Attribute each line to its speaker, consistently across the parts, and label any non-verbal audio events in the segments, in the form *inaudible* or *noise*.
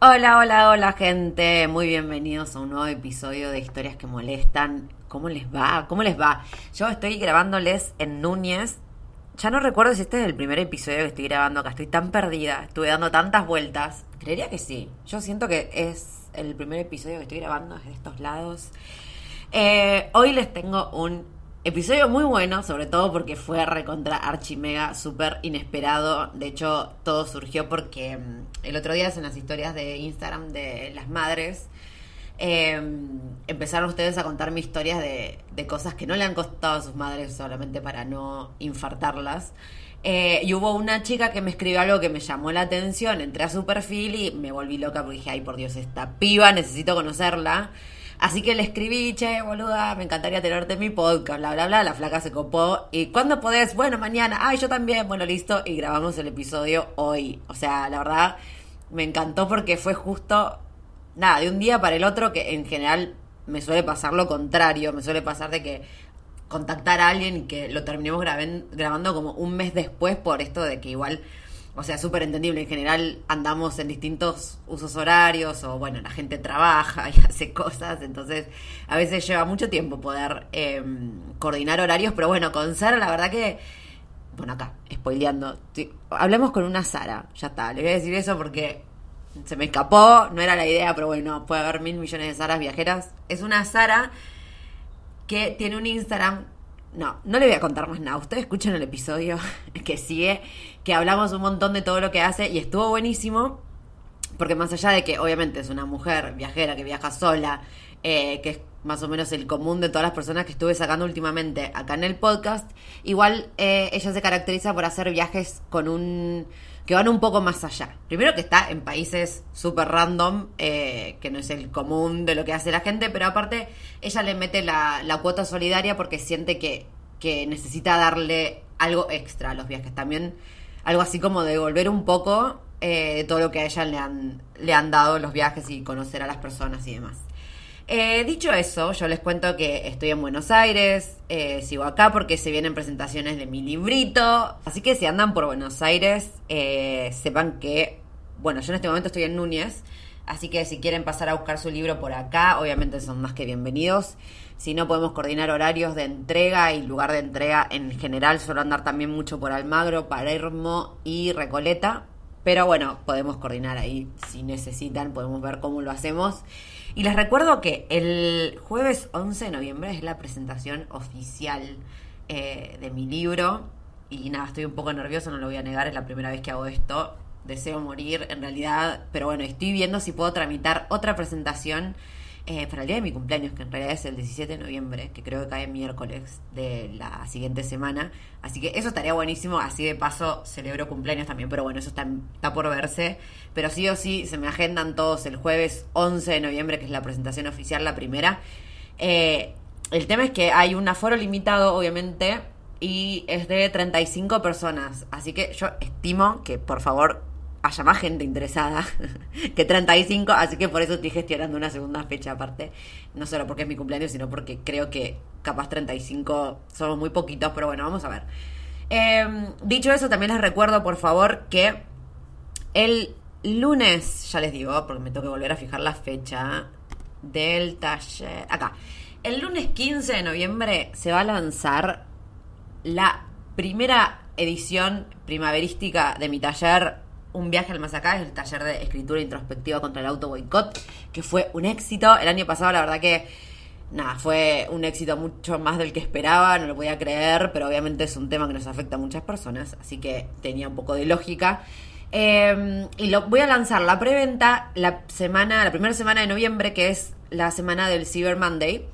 Speaker 1: Hola, hola, hola gente, muy bienvenidos a un nuevo episodio de Historias que Molestan. ¿Cómo les va? ¿Cómo les va? Yo estoy grabándoles en Núñez. Ya no recuerdo si este es el primer episodio que estoy grabando acá. Estoy tan perdida, estuve dando tantas vueltas. Creería que sí. Yo siento que es el primer episodio que estoy grabando desde estos lados. Eh, hoy les tengo un Episodio muy bueno, sobre todo porque fue recontra archimega, súper inesperado. De hecho, todo surgió porque mm, el otro día en las historias de Instagram de las madres em, empezaron ustedes a contarme historias de, de, cosas que no le han costado a sus madres solamente para no infartarlas. Eh, y hubo una chica que me escribió algo que me llamó la atención. Entré a su perfil y me volví loca porque dije, ay por Dios, esta piba, necesito conocerla. Así que le escribí, che, boluda, me encantaría tenerte en mi podcast, bla, bla, bla. La flaca se copó. ¿Y cuándo podés? Bueno, mañana. Ay, yo también. Bueno, listo. Y grabamos el episodio hoy. O sea, la verdad, me encantó porque fue justo, nada, de un día para el otro, que en general me suele pasar lo contrario. Me suele pasar de que contactar a alguien y que lo terminemos grabando como un mes después por esto de que igual o sea, súper entendible. En general andamos en distintos usos horarios o, bueno, la gente trabaja *laughs* y hace cosas. Entonces, a veces lleva mucho tiempo poder em, coordinar horarios. Pero bueno, con Sara, la verdad que. Bueno, acá, spoileando. Hablemos con una Sara. Ya está, le voy a decir eso porque se me escapó. No era la idea, pero bueno, puede haber mil millones de Saras viajeras. Es una Sara que tiene un Instagram no, no le voy a contar más nada. Ustedes escuchan el episodio *laughs* que sigue, que hablamos un montón de todo lo que hace y estuvo buenísimo. Porque más allá de que obviamente es una mujer viajera que viaja sola, eh, que es más o menos el común de todas las personas que estuve sacando últimamente acá en el podcast, igual eh, ella se caracteriza por hacer viajes con un que van un poco más allá. Primero que está en países súper random, eh, que no es el común de lo que hace la gente, pero aparte ella le mete la, cuota solidaria porque siente que, que, necesita darle algo extra a los viajes. También algo así como devolver un poco eh, de todo lo que a ella le han, le han dado los viajes y conocer a las personas y demás. Eh, dicho eso, yo les cuento que estoy en Buenos Aires, eh, sigo acá porque se vienen presentaciones de mi librito, así que si andan por Buenos Aires, eh, sepan que, bueno, yo en este momento estoy en Núñez, así que si quieren pasar a buscar su libro por acá, obviamente son más que bienvenidos. Si no, podemos coordinar horarios de entrega y lugar de entrega en general. Suelo andar también mucho por Almagro, Palermo y Recoleta. Pero bueno, podemos coordinar ahí si necesitan, podemos ver cómo lo hacemos. Y les recuerdo que el jueves 11 de noviembre es la presentación oficial eh, de mi libro. Y nada, estoy un poco nervioso, no lo voy a negar, es la primera vez que hago esto. Deseo morir en realidad, pero bueno, estoy viendo si puedo tramitar otra presentación eh, para el día de mi cumpleaños, que en realidad es el 17 de noviembre, que creo que cae miércoles de la siguiente semana. Así que eso estaría buenísimo, así de paso celebro cumpleaños también, pero bueno, eso está, por verse. Pero sí o sí, se me agendan todos el jueves 11 de noviembre, que es la presentación oficial, la primera. Eh, el tema es que hay un aforo limitado, obviamente, y es de 35 personas. Así que yo estimo que por favor haya más gente interesada *laughs* que 35, así que por eso estoy gestionando una segunda fecha aparte. No solo porque es mi cumpleaños, sino porque creo que capaz 35 somos muy poquitos, pero bueno, vamos a ver. Em, dicho eso, también les recuerdo, por favor, que el lunes, ya les digo, porque me tengo que volver a fijar la fecha del taller. Acá. El lunes 15 de noviembre se va a lanzar la primera edición primaverística de mi taller Un viaje al más acá es el taller de escritura introspectiva contra el auto boicot, que fue un éxito. El año pasado, la verdad que nada, fue un éxito mucho más del que esperaba, no lo podía creer, pero obviamente es un tema que nos afecta a muchas personas, así que tenía un poco de lógica. Eh, y lo voy a lanzar la preventa la semana, la primera semana de noviembre, que es la semana del Cyber Monday.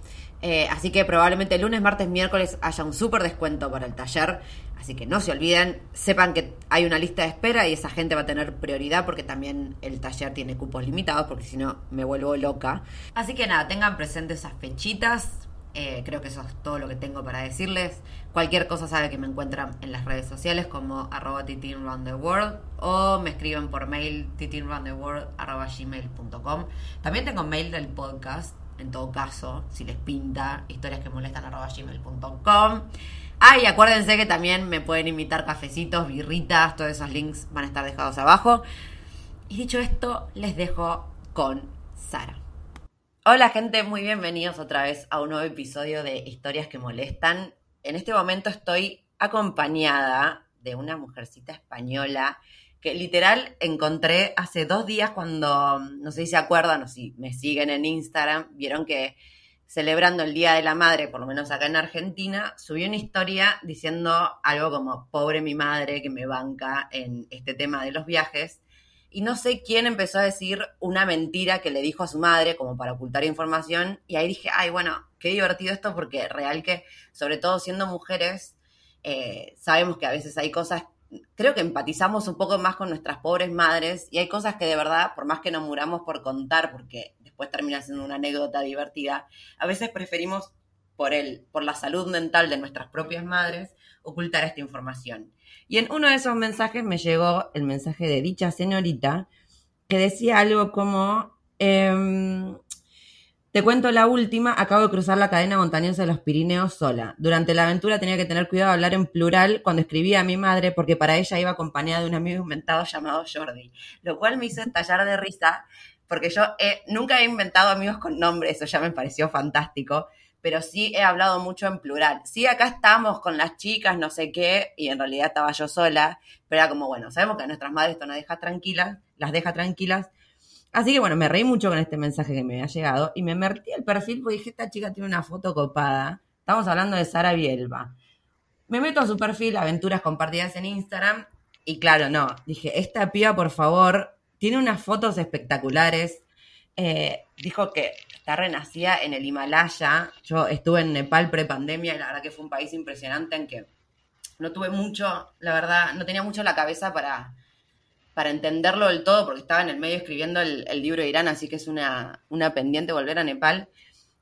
Speaker 1: Eh, así que probablemente lunes, martes, miércoles haya un súper descuento para el taller. Así que no se olviden, sepan que hay una lista de espera y esa gente va a tener prioridad porque también el taller tiene cupos limitados porque si no me vuelvo loca. Así que nada, tengan presentes esas fechitas. Eh, creo que eso es todo lo que tengo para decirles. Cualquier cosa sabe que me encuentran en las redes sociales como arroba titinroundtheworld o me escriben por mail titinroundtheworld.gmail.com También tengo mail del podcast, en todo caso, si les pinta, historias que molestan gmail.com. Ah, y acuérdense que también me pueden invitar cafecitos, birritas, todos esos links van a estar dejados abajo. Y dicho esto, les dejo con Sara. Hola gente, muy bienvenidos otra vez a un nuevo episodio de Historias que Molestan. En este momento estoy acompañada de una mujercita española que literal encontré hace dos días cuando, no sé si se acuerdan o si me siguen en Instagram, vieron que celebrando el Día de la Madre, por lo menos acá en Argentina, subí una historia diciendo algo como, pobre mi madre que me banca en este tema de los viajes. Y no sé quién empezó a decir una mentira que le dijo a su madre como para ocultar información. Y ahí dije, ay, bueno, qué divertido esto porque real que, sobre todo siendo mujeres, eh, sabemos que a veces hay cosas, creo que empatizamos un poco más con nuestras pobres madres y hay cosas que de verdad, por más que nos muramos por contar, porque después termina siendo una anécdota divertida, a veces preferimos por el, por la salud mental de nuestras propias madres, ocultar esta información. Y en uno de esos mensajes me llegó el mensaje de dicha señorita que decía algo como, em, te cuento la última, acabo de cruzar la cadena montañosa de los Pirineos sola. Durante la aventura tenía que tener cuidado de hablar en plural cuando escribía a mi madre porque para ella iba acompañada de un amigo inventado llamado Jordi, lo cual me hizo estallar de risa porque yo nunca he inventado amigos con nombre, eso ya me pareció fantástico pero sí he hablado mucho en plural. Sí, acá estamos con las chicas, no sé qué, y en realidad estaba yo sola, pero era como, bueno, sabemos que a nuestras madres esto nos deja tranquilas, las deja tranquilas. Así que bueno, me reí mucho con este mensaje que me había llegado y me metí el perfil porque dije, esta chica tiene una foto copada. Estamos hablando de Sara Bielba. Me meto a su perfil, aventuras compartidas en Instagram, y claro, no, dije, esta piba, por favor, tiene unas fotos espectaculares. Eh, dijo que está renacida en el Himalaya. Yo estuve en Nepal pre-pandemia y la verdad que fue un país impresionante en que no tuve mucho, la verdad, no tenía mucho la cabeza para, para entenderlo del todo porque estaba en el medio escribiendo el, libro de Irán, así que es una, una pendiente volver a Nepal.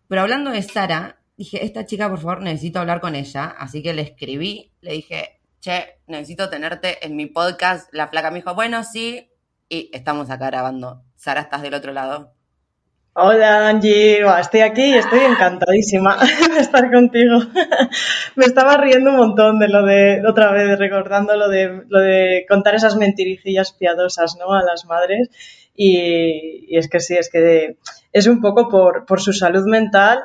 Speaker 1: Pero hablando de Sara, dije, esta chica, por favor, necesito hablar con ella. Así que le escribí, le dije, che, necesito tenerte en mi podcast. La flaca me dijo, bueno, sí. Y estamos acá grabando. Sara, ¿estás del otro lado?
Speaker 2: Hola Angie, estoy aquí y estoy encantadísima *laughs* de estar contigo. *laughs* Me estaba riendo un montón de lo de, otra vez, recordando lo de, lo de contar esas mentirijillas piadosas ¿no? a las madres. Y, es que sí, es que es un poco por, por su salud mental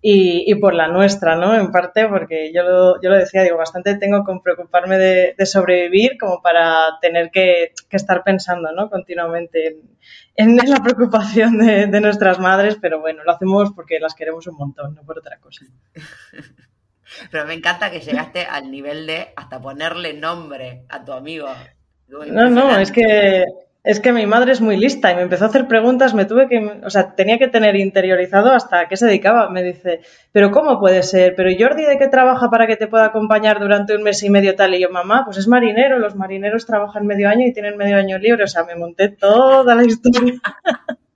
Speaker 2: y, por la nuestra, ¿no? En parte porque yo lo, yo lo decía, digo, bastante tengo con preocuparme de, sobrevivir como para tener que, estar pensando, ¿no? Continuamente en, *laughs* la preocupación de, nuestras madres, pero bueno, lo hacemos porque las queremos un montón, no por otra cosa. *laughs*
Speaker 1: Pero me encanta que llegaste al nivel de hasta ponerle nombre a tu amigo.
Speaker 2: No, no, es que es que mi madre es muy lista y me empezó a hacer preguntas, me tuve que, o sea, tenía que tener interiorizado hasta qué se dedicaba. Me dice, pero ¿cómo puede ser? Pero Jordi, ¿de qué trabaja para que te pueda acompañar durante un mes y medio tal? Y yo, mamá, pues es marinero, los marineros trabajan medio año y tienen medio año libre. O sea, me monté toda la historia. *laughs*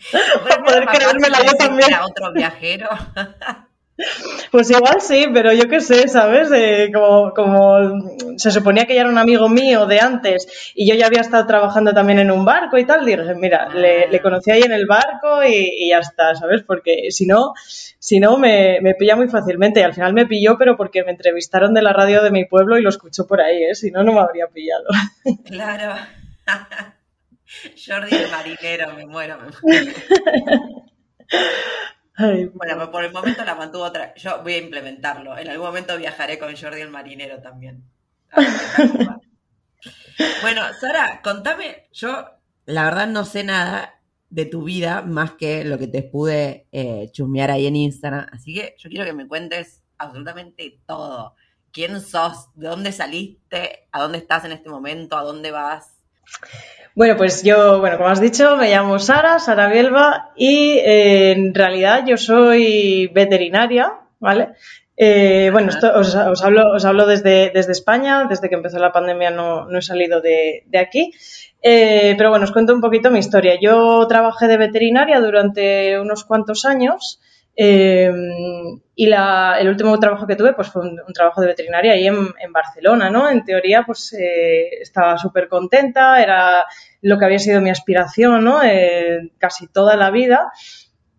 Speaker 2: *laughs*
Speaker 1: para poder creerme la yo también. otro viajero. *laughs*
Speaker 2: Pues igual sí, pero yo qué sé, ¿sabes? como, como se suponía que ya era un amigo mío de antes y yo ya había estado trabajando también en un barco y tal, dije, mira, le, le conocí ahí en el barco y, ya está, ¿sabes? Porque si no, si no me, me, pilla muy fácilmente y al final me pilló, pero porque me entrevistaron de la radio de mi pueblo y lo escuchó por ahí, ¿eh? Si no, no me habría pillado. *laughs*
Speaker 1: Claro. *laughs* Jordi el marinero, me muero, me muero. *laughs* bueno, por el momento la mantuvo otra. Yo voy a implementarlo. En algún momento viajaré con Jordi el marinero también. *laughs* Bueno, Sara, contame, yo la verdad no sé nada de tu vida más que lo que te pude eh, chusmear ahí en Instagram, así que yo quiero que me cuentes absolutamente todo. ¿Quién sos? ¿De dónde saliste? ¿A dónde estás en este momento? ¿A dónde vas?
Speaker 2: Bueno, pues yo, bueno, como has dicho, me llamo Sara, Sara Bielba, y eh, en realidad yo soy veterinaria, ¿vale? Eh, bueno, esto os, hablo, os hablo desde, desde España, desde que empezó la pandemia no, no he salido de, de aquí. Eh, pero bueno, os cuento un poquito mi historia. Yo trabajé de veterinaria durante unos cuantos años eh, y la, el último trabajo que tuve pues fue un, trabajo de veterinaria ahí en, Barcelona, ¿no? En teoría pues estaba súper contenta, era lo que había sido mi aspiración, ¿no? casi toda la vida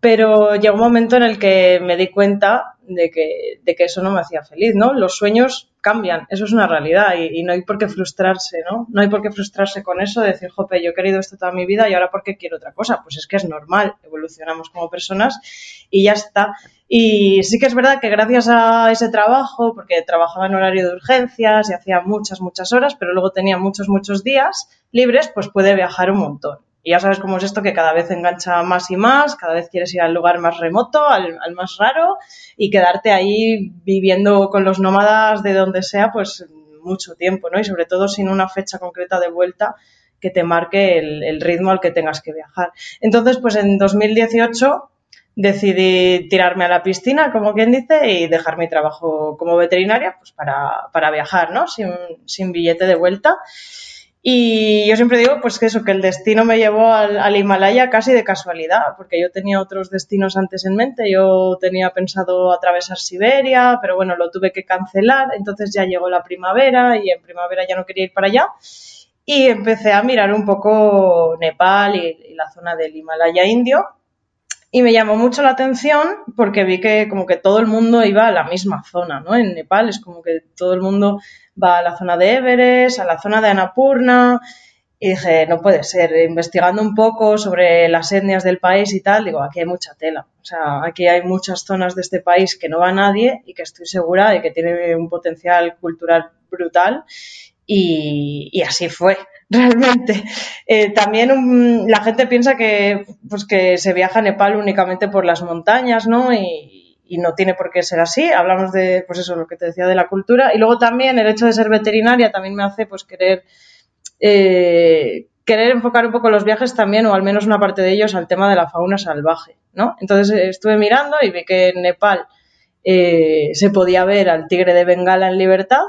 Speaker 2: pero llegó un momento en el que me di cuenta de que, de que eso no me hacía feliz, ¿no? Los sueños cambian, eso es una realidad y, no hay por qué frustrarse, ¿no? No hay por qué frustrarse con eso, de decir, jope, yo he querido esto toda mi vida y ahora ¿por qué quiero otra cosa? Pues es que es normal, evolucionamos como personas y ya está. Y sí que es verdad que gracias a ese trabajo, porque trabajaba en horario de urgencias y hacía muchas, muchas horas, pero luego tenía muchos, muchos días libres, pues puede viajar un montón. Y ya sabes cómo es esto, que cada vez engancha más y más, cada vez quieres ir al lugar más remoto, al, más raro, y quedarte ahí viviendo con los nómadas de donde sea, pues mucho tiempo, ¿no? Y sobre todo sin una fecha concreta de vuelta que te marque el, ritmo al que tengas que viajar. Entonces, pues en 2018 decidí tirarme a la piscina, como quien dice, y dejar mi trabajo como veterinaria, pues para, para viajar, ¿no? Sin, sin billete de vuelta. Y yo siempre digo, pues que eso, que el destino me llevó al, Himalaya casi de casualidad, porque yo tenía otros destinos antes en mente. Yo tenía pensado atravesar Siberia, pero bueno, lo tuve que cancelar. Entonces ya llegó la primavera y en primavera ya no quería ir para allá. Y empecé a mirar un poco Nepal y la zona del Himalaya indio. Y me llamó mucho la atención porque vi que como que todo el mundo iba a la misma zona, ¿no? En Nepal es como que todo el mundo va a la zona de Everest, a la zona de Annapurna, y dije, no puede ser, investigando un poco sobre las etnias del país y tal, digo, aquí hay mucha tela. O sea, aquí hay muchas zonas de este país que no va nadie y que estoy segura de que tiene un potencial cultural brutal. Y, así fue, realmente. Eh, también la gente piensa que, pues, que se viaja a Nepal únicamente por las montañas, ¿no? Y, y no tiene por qué ser así. Hablamos de, pues eso, lo que te decía de la cultura. Y luego también el hecho de ser veterinaria también me hace pues querer, eh, querer enfocar un poco los viajes también, o al menos una parte de ellos, al tema de la fauna salvaje, ¿no? Entonces eh, estuve mirando y vi que en Nepal eh, se podía ver al tigre de Bengala en libertad.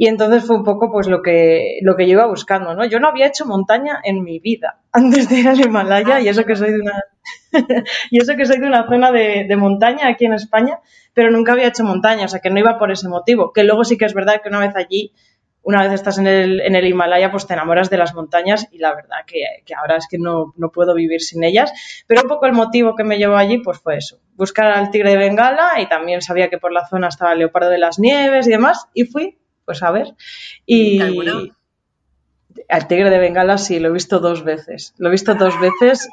Speaker 2: Y entonces fue un poco pues lo que, lo que yo iba buscando, ¿no? Yo no había hecho montaña en mi vida *laughs* antes de ir al Himalaya y eso que soy de una *laughs* y eso que soy de una zona de, montaña aquí en España, pero nunca había hecho montaña, o sea que no iba por ese motivo. Que luego sí que es verdad que una vez allí, una vez estás en el, en el Himalaya, pues te enamoras de las montañas y la verdad que, ahora es que no, no, puedo vivir sin ellas. Pero un poco el motivo que me llevó allí, pues fue eso, buscar al tigre de Bengala y también sabía que por la zona estaba el leopardo de las nieves y demás, y fui, pues a ver. Y. Al tigre de Bengala sí, lo he visto dos veces. Lo he visto dos veces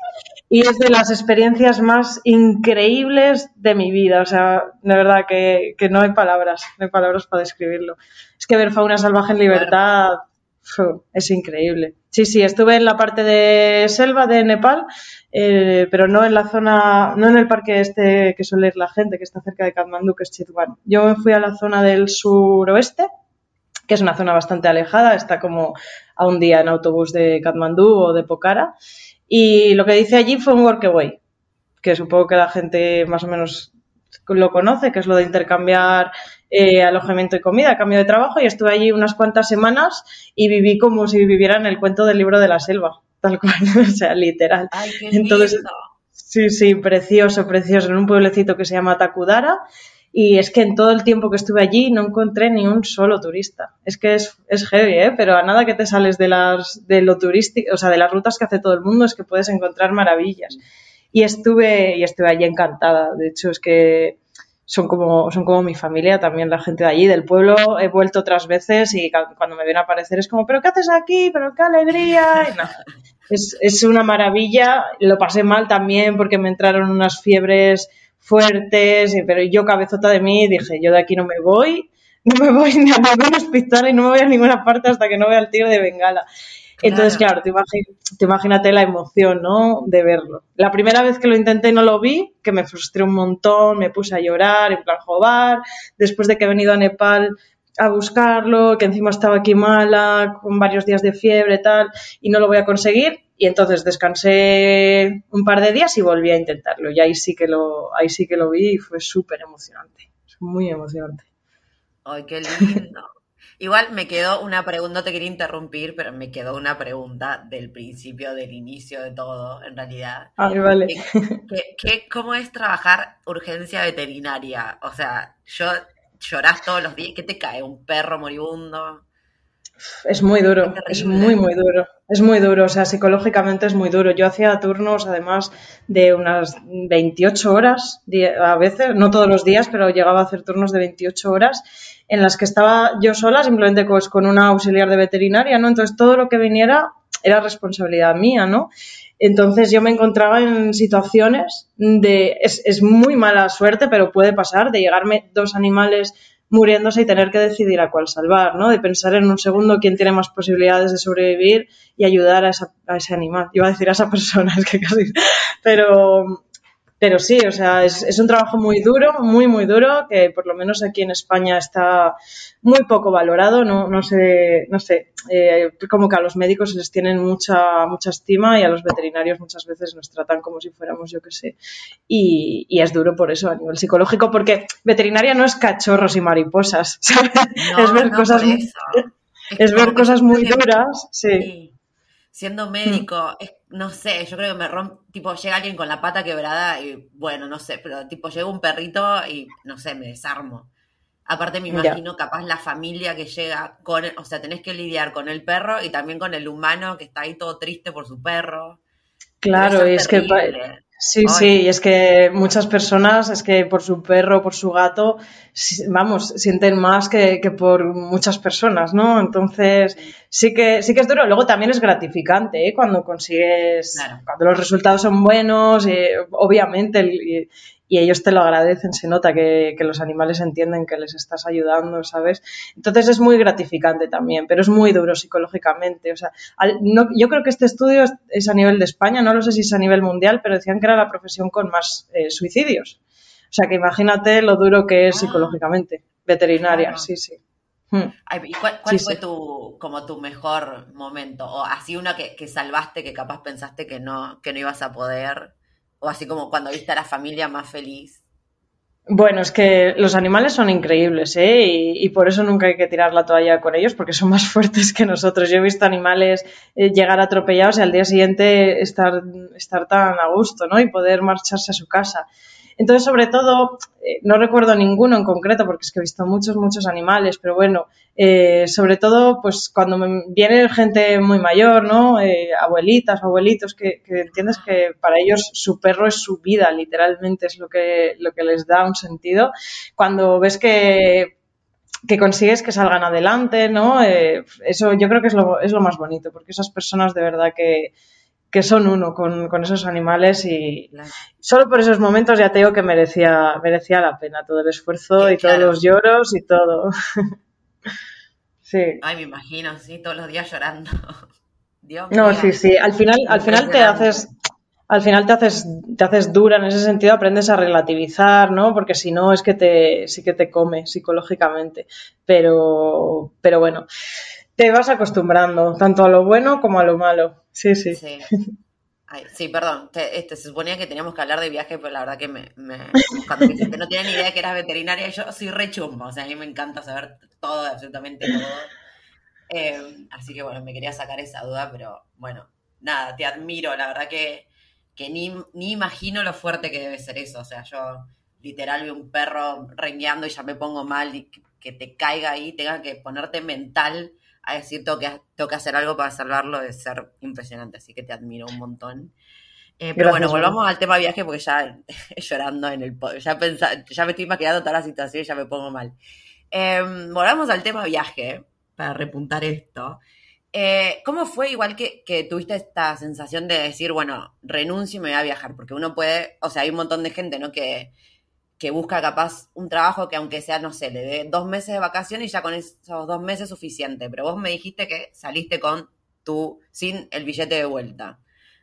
Speaker 2: y es de las experiencias más increíbles de mi vida. O sea, de verdad que, no hay palabras, no hay palabras para describirlo. Es que ver fauna salvaje en libertad es increíble. Sí, sí, estuve en la parte de selva de Nepal, eh, pero no en la zona, no en el parque este que suele ir la gente, que está cerca de Kathmandu, que es Chitwan. Yo me fui a la zona del suroeste, que es una zona bastante alejada, está como a un día en autobús de Kathmandú o de Pokhara. Y lo que dice allí fue un workaway, que supongo que la gente más o menos lo conoce, que es lo de intercambiar eh, alojamiento y comida a cambio de trabajo. Y estuve allí unas cuantas semanas y viví como si viviera en el cuento del libro de la selva, tal cual, *laughs* o sea, literal.
Speaker 1: Ay, qué Entonces,
Speaker 2: sí, sí, precioso, precioso, en un pueblecito que se llama Takudara. Y es que en todo el tiempo que estuve allí no encontré ni un solo turista. Es que es, es heavy, ¿eh? Pero a nada que te sales de las, de lo turístico, o sea, de las rutas que hace todo el mundo, es que puedes encontrar maravillas. Y estuve, y estuve allí encantada. De hecho, es que son como, son como mi familia también, la gente de allí, del pueblo. He vuelto otras veces y cuando me ven a aparecer es como, ¿pero qué haces aquí? ¿Pero qué alegría? Y es, es una maravilla. Lo pasé mal también porque me entraron unas fiebres fuertes, pero yo cabezota de mí dije, yo de aquí no me voy, *laughs* no me voy ni a ningún hospital y no me voy a ninguna parte hasta que no vea el tiro de Bengala. Entonces, claro, te, imagínate la emoción, ¿no? De verlo. La primera vez que lo intenté no lo vi, que me frustré un montón, me puse a llorar, en plan joder. Después de que he venido a Nepal a buscarlo, que encima estaba aquí mala, con varios días de fiebre, tal, y no lo voy a conseguir. Y entonces descansé un par de días y volví a intentarlo. Y ahí sí que lo, ahí sí que lo vi y fue súper emocionante. Muy emocionante.
Speaker 1: Ay, qué lindo. *laughs* Igual me quedó una pregunta, no te quería interrumpir, pero me quedó una pregunta del principio, del inicio de todo, en realidad.
Speaker 2: Ay, vale.
Speaker 1: ¿Qué, cómo es trabajar urgencia veterinaria? O sea, yo llorás todos los días, ¿qué te cae? ¿Un perro moribundo?
Speaker 2: Es muy duro, es muy, muy duro. Es muy duro, o sea, psicológicamente es muy duro. Yo hacía turnos, además, de unas 28 horas, a veces, no todos los días, pero llegaba a hacer turnos de 28 horas en las que estaba yo sola, simplemente pues, con una auxiliar de veterinaria, ¿no? Entonces, todo lo que viniera era responsabilidad mía, ¿no? Entonces yo me encontraba en situaciones de, es, es, muy mala suerte, pero puede pasar, de llegarme dos animales muriéndose y tener que decidir a cuál salvar, ¿no? De pensar en un segundo quién tiene más posibilidades de sobrevivir y ayudar a, a ese animal. Iba a decir a esa persona, *laughs* es que casi... Pero, pero sí, o sea, es, un trabajo muy duro, muy, muy duro, que por lo menos aquí en España está muy poco valorado. No, no sé, no sé, eh, como que a los médicos les tienen mucha, mucha estima y a los veterinarios muchas veces nos tratan como si fuéramos, yo qué sé. Y, es duro por eso a nivel psicológico, porque veterinaria no es cachorros y mariposas, *laughs* es ver cosas, *laughs* es, ver cosas muy duras, sí.
Speaker 1: Siendo médico, es no sé, yo creo que me rompe, tipo, llega alguien con la pata quebrada y bueno, no sé, pero tipo, llega un perrito y no sé, me desarmo. Aparte me imagino capaz la familia que llega con, o sea, tenés que lidiar con el perro y también con el humano que está ahí todo triste por su perro.
Speaker 2: Claro, y es que Sí, sí, y es que muchas personas, es que por su perro, por su gato, vamos, sienten más que, por muchas personas, ¿no? Entonces, sí que, sí que es duro. Luego también es gratificante, ¿eh? Cuando consigues, cuando los resultados son buenos, eh, obviamente, el, y ellos te lo agradecen, se nota que, los animales entienden que les estás ayudando, ¿sabes? Entonces es muy gratificante también, pero es muy duro psicológicamente. O sea, yo creo que este estudio es, a nivel de España, no lo sé si es a nivel mundial, pero decían que era la profesión con más eh, suicidios. O sea, que imagínate lo duro que es ah. psicológicamente. Veterinaria, sí, sí.
Speaker 1: Hmm. ¿Y cuál, fue tu como tu mejor momento? O así una que, que salvaste que capaz pensaste que no, que no ibas a poder o así como cuando viste a la familia más feliz.
Speaker 2: Bueno, es que los animales son increíbles, ¿eh? Y, por eso nunca hay que tirar la toalla con ellos, porque son más *laughs* fuertes que nosotros. Yo he visto animales eh, llegar atropellados y al día siguiente estar, estar tan a gusto, ¿no? Y poder marcharse a su casa. Entonces, sobre todo, eh, no recuerdo ninguno en concreto porque es que he visto muchos, muchos animales, pero bueno, eh, sobre todo, pues cuando me viene gente muy mayor, ¿no? Eh, abuelitas abuelitos, que, entiendes que para ellos su perro es su vida, literalmente es lo que, lo que les da un sentido. Cuando ves que que consigues que salgan adelante, ¿no? eso yo creo que es lo, es lo más bonito, porque esas personas de verdad que, que son uno con, esos animales y solo por esos momentos ya te digo que merecía, merecía la pena todo el esfuerzo y todos los lloros y todo. *laughs*
Speaker 1: sí. Ay, me imagino, sí, todos los días llorando. *laughs*
Speaker 2: Dios no, sí, sí, al final, al final te haces, al final te haces, te haces dura en ese sentido, aprendes a relativizar, ¿no? Porque si no es que te, sí que te come psicológicamente. Pero, pero bueno, te vas acostumbrando, tanto a lo bueno como a lo malo. Sí, sí.
Speaker 1: Sí. *laughs* perdón. este, se suponía que teníamos que hablar de viaje, pero la verdad que me, cuando no tenía ni idea que eras veterinaria, yo soy re chumba, o sea, a mí me encanta saber todo, absolutamente todo. Eh, así que bueno, me quería sacar esa duda, pero bueno, nada, te admiro, la verdad que, que ni, ni imagino lo fuerte que debe ser eso, o sea, yo literal veo un perro rengueando y ya me pongo mal y que te caiga ahí, tenga que ponerte mental a decir tengo que, tengo que hacer algo para salvarlo de ser impresionante, así que te admiro un montón. Eh, pero bueno, volvamos al tema viaje porque ya *laughs* llorando en el ya ya me estoy maquillando toda la situación y ya me pongo mal. Em, volvamos al tema viaje, para repuntar esto. Eh, ¿Cómo fue igual que, que, tuviste esta sensación de decir, bueno, renuncio y me voy a viajar? Porque uno puede, o sea, hay un montón de gente, ¿no? Que, que busca capaz un trabajo que aunque sea, no sé, le dé dos meses de vacaciones y ya con esos dos meses es suficiente. Pero vos me dijiste que saliste con tu, sin el billete de vuelta.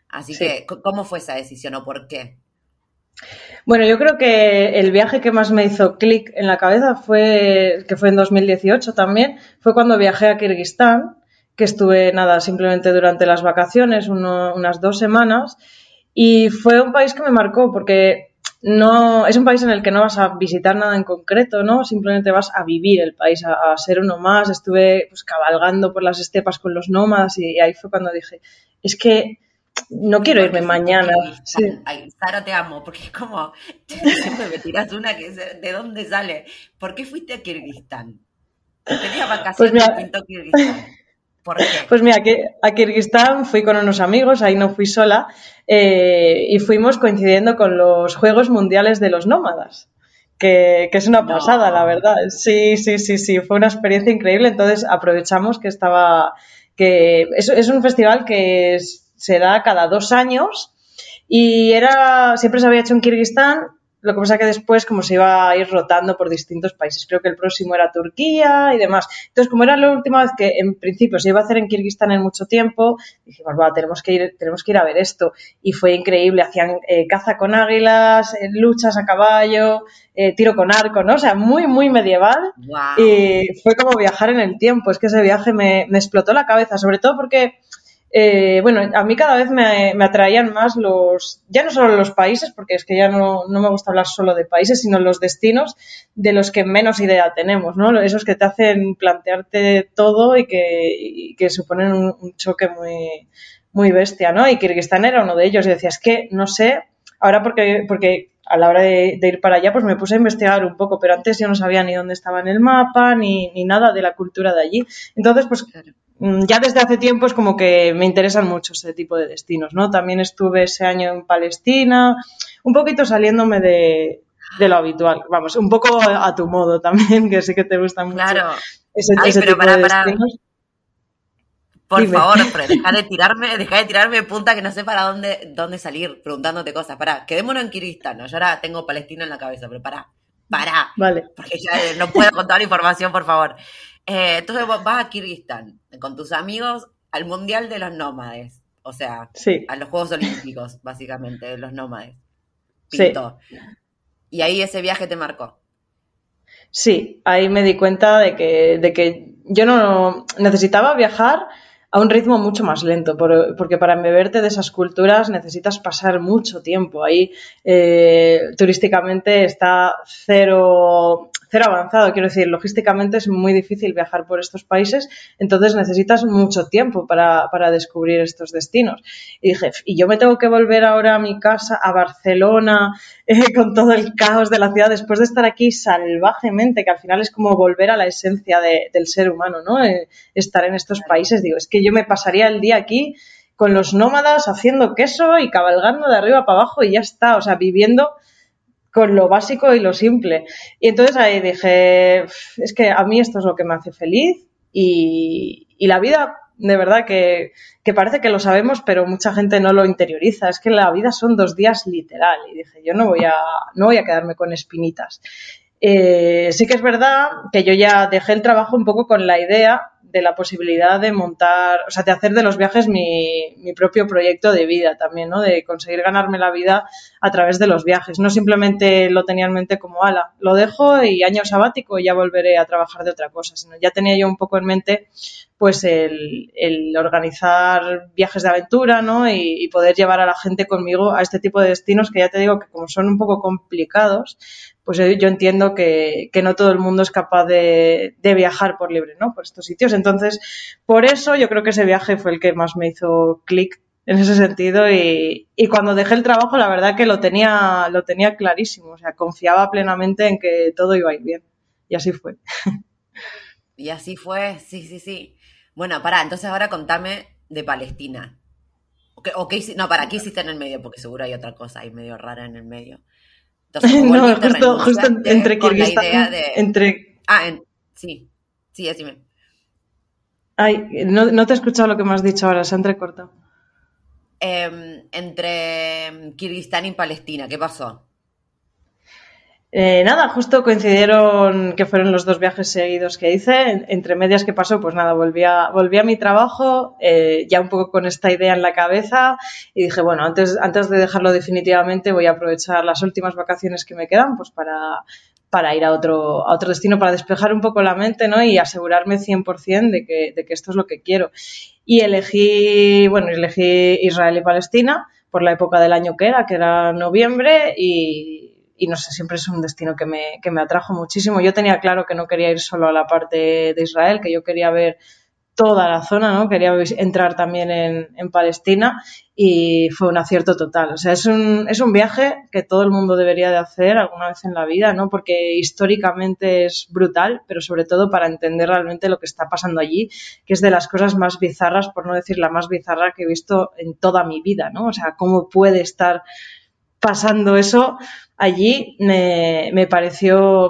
Speaker 1: Así que, ¿cómo fue esa decisión o por qué?
Speaker 2: Bueno, yo creo que el viaje que más me hizo clic en la cabeza fue, que fue en 2018 también, fue cuando viajé a Kirguistán, que estuve nada, simplemente durante las vacaciones, unas dos semanas, y fue un país que me marcó porque no es un país en el que no vas a visitar nada en concreto, ¿no? Simplemente vas a vivir el país, a, ser uno más. Estuve pues, cabalgando por las estepas con los nómadas y ahí fue cuando dije, es que no quiero irme mañana.
Speaker 1: Ay, Sara, te amo, porque es como, *laughs* siempre me tiras una que es, ¿de dónde sale? ¿Por qué fuiste a Kirguistán? Tenía vacaciones pues mira, Kirguistán. ¿Por qué?
Speaker 2: Pues mira, a Kirguistán fui con unos amigos, ahí no fui sola, eh, y fuimos coincidiendo con los Juegos Mundiales de los Nómadas. Que, que, es una pasada, la verdad. Sí, sí, sí, sí, fue una experiencia increíble. Entonces aprovechamos que estaba, que es, es un festival que es, se da cada dos años y era, siempre se había hecho en Kirguistán, lo que pasa que después como se iba a ir rotando por distintos países, creo que el próximo era Turquía y demás. Entonces, como era la última vez que en principio se iba a hacer en Kirguistán en mucho tiempo, dijimos, va, tenemos que ir, tenemos que ir a ver esto. Y fue increíble, hacían eh, caza con águilas, eh, luchas a caballo, eh, tiro con arco, ¿no? O sea, muy, muy medieval. Y fue como viajar en el tiempo. Es que ese viaje me, me explotó la cabeza, sobre todo porque eh, bueno, a mí cada vez me, atraían más los, ya no solo los países, porque es que ya no, me gusta hablar solo de países, sino los destinos de los que menos idea tenemos, ¿no? Esos que te hacen plantearte todo y que, suponen un, choque muy, muy bestia, ¿no? Y Kirguistán era uno de ellos. Y decía, es que no sé, ahora porque, porque a la hora de, ir para allá, pues me puse a investigar un poco, pero antes yo no sabía ni dónde estaba en el mapa, ni, ni nada de la cultura de allí. Entonces, pues Mm, ya desde hace tiempo es como que me interesan mucho ese tipo de destinos, ¿no? También estuve ese año en Palestina, un poquito saliéndome de, lo habitual, vamos, un poco a, tu modo también, *laughs* que sé que te gustan mucho
Speaker 1: claro. ese, tipo de destinos. Por favor, deja de *laughs* tirarme, deja de tirarme punta que no sé para dónde, dónde salir preguntándote cosas. Pará, quedémonos en Kirguistán, ¿no? Yo ahora tengo Palestina en la cabeza, pero pará, pará.
Speaker 2: Vale.
Speaker 1: Porque ya no puedo contar la información, por favor. Eh, entonces vas a Kirguistán con tus amigos al Mundial de los Nómades. O sea, a los Juegos Olímpicos, básicamente, de los nómades. Pinto. Y ahí ese viaje te marcó.
Speaker 2: Sí, ahí me di cuenta de que, de que yo no necesitaba viajar a un ritmo mucho más lento, porque para embeberte de esas culturas necesitas pasar mucho tiempo. Ahí eh, turísticamente está cero, cero avanzado, quiero decir, logísticamente es muy difícil viajar por estos países, entonces necesitas mucho tiempo para, para descubrir estos destinos. Y dije, y yo me tengo que volver ahora a mi casa, a Barcelona, *laughs* eh, con todo el caos de la ciudad, después de estar aquí salvajemente, que al final es como volver a la esencia del ser humano, ¿no? Eh, estar en estos países, digo, es que yo me pasaría el día aquí con los nómadas haciendo queso y cabalgando de arriba para abajo y ya está, o sea, viviendo con lo básico y lo simple. Y entonces ahí dije, es que a mí esto es lo que me hace feliz y, la vida, de verdad que, parece que lo sabemos, pero mucha gente no lo interioriza. Es que la vida son dos días literal. Y dije, yo no voy a, no voy a quedarme con espinitas. Eh, sí que es verdad que yo ya dejé el trabajo un poco con la idea de la posibilidad de montar, o sea, de hacer de los viajes mi, mi, propio proyecto de vida también, ¿no? De conseguir ganarme la vida a través de los viajes. No simplemente lo tenía en mente como, ala, lo dejo y año sabático y ya volveré a trabajar de otra cosa, sino ya tenía yo un poco en mente pues el, el organizar viajes de aventura, ¿no? Y, y, poder llevar a la gente conmigo a este tipo de destinos que ya te digo que como son un poco complicados, pues yo entiendo que, no todo el mundo es capaz de, viajar por libre, ¿no? Por estos sitios. Entonces, por eso yo creo que ese viaje fue el que más me hizo clic en ese sentido y, cuando dejé el trabajo la verdad que lo tenía, lo tenía clarísimo, o sea, confiaba plenamente en que todo iba a ir bien y así fue.
Speaker 1: Y así fue, sí, sí, sí. Bueno, para, entonces ahora contame de Palestina. O, qué, no, para, ¿qué hiciste en el medio? Porque seguro hay otra cosa ahí medio rara en el medio. *laughs*
Speaker 2: no, justo, justo entre Kirguistán. De... Entre...
Speaker 1: Ah, sí, sí, decime.
Speaker 2: Ay, no, no, te he escuchado lo que me has dicho ahora, se ha entrecortado.
Speaker 1: Em, entre Kirguistán y Palestina, ¿qué pasó?
Speaker 2: Eh, nada, justo coincidieron que fueron los dos viajes seguidos que hice. Entre medias que pasó, pues nada, volví a, volví a mi trabajo, eh, ya un poco con esta idea en la cabeza, y dije, bueno, antes, antes de dejarlo definitivamente, voy a aprovechar las últimas vacaciones que me quedan, pues para, para ir a otro, a otro destino, para despejar un poco la mente, ¿no? Y asegurarme 100% de que, de que esto es lo que quiero. Y elegí, bueno, elegí Israel y Palestina por la época del año que era, que era noviembre, y, y no sé, siempre es un destino que me, que me atrajo muchísimo. Yo tenía claro que no quería ir solo a la parte de Israel, que yo quería ver toda la zona, ¿no? Quería entrar también en, en, Palestina y fue un acierto total. O sea, es un, es un viaje que todo el mundo debería de hacer alguna vez en la vida, ¿no? Porque históricamente es brutal, pero sobre todo para entender realmente lo que está pasando allí, que es de las cosas más bizarras, por no decir la más bizarra que he visto en toda mi vida, ¿no? O sea, cómo puede estar pasando eso allí me, pareció,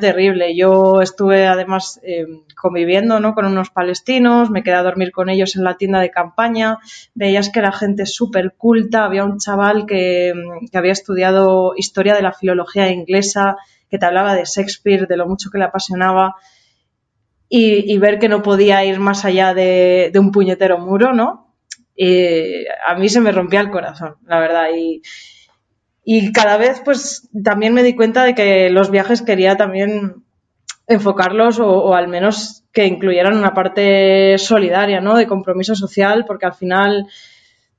Speaker 2: terrible. Yo estuve además eh, conviviendo ¿no? con unos palestinos, me quedé a dormir con ellos en la tienda de campaña, veías que era gente súper culta, había un chaval que, había estudiado historia de la filología inglesa, que te hablaba de Shakespeare, de lo mucho que le apasionaba. Y, ver que no podía ir más allá de, un puñetero muro, ¿no? Y a mí se me rompía el corazón, la verdad. Y cada vez, pues, también me di cuenta de que los viajes quería también enfocarlos o, al menos que incluyeran una parte solidaria, ¿no? De compromiso social, porque al final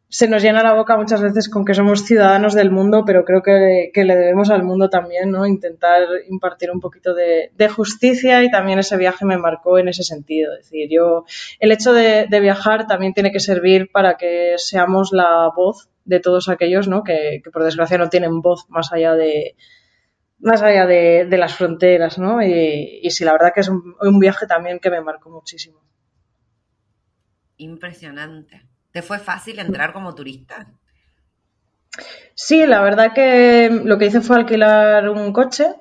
Speaker 2: se nos llena la boca muchas veces con que somos ciudadanos del mundo, pero creo que, que le debemos al mundo también, ¿no? Intentar impartir un poquito de, justicia y también ese viaje me marcó en ese sentido. Es decir, yo, el hecho de viajar también tiene que servir para que seamos la voz de todos aquellos ¿no? que, que, por desgracia no tienen voz más allá de más allá de, de las fronteras, ¿no? Y, y, sí, la verdad que es un, un, viaje también que me marcó muchísimo.
Speaker 1: Impresionante. ¿Te fue fácil entrar como turista?
Speaker 2: Sí, la verdad que lo que hice fue alquilar un coche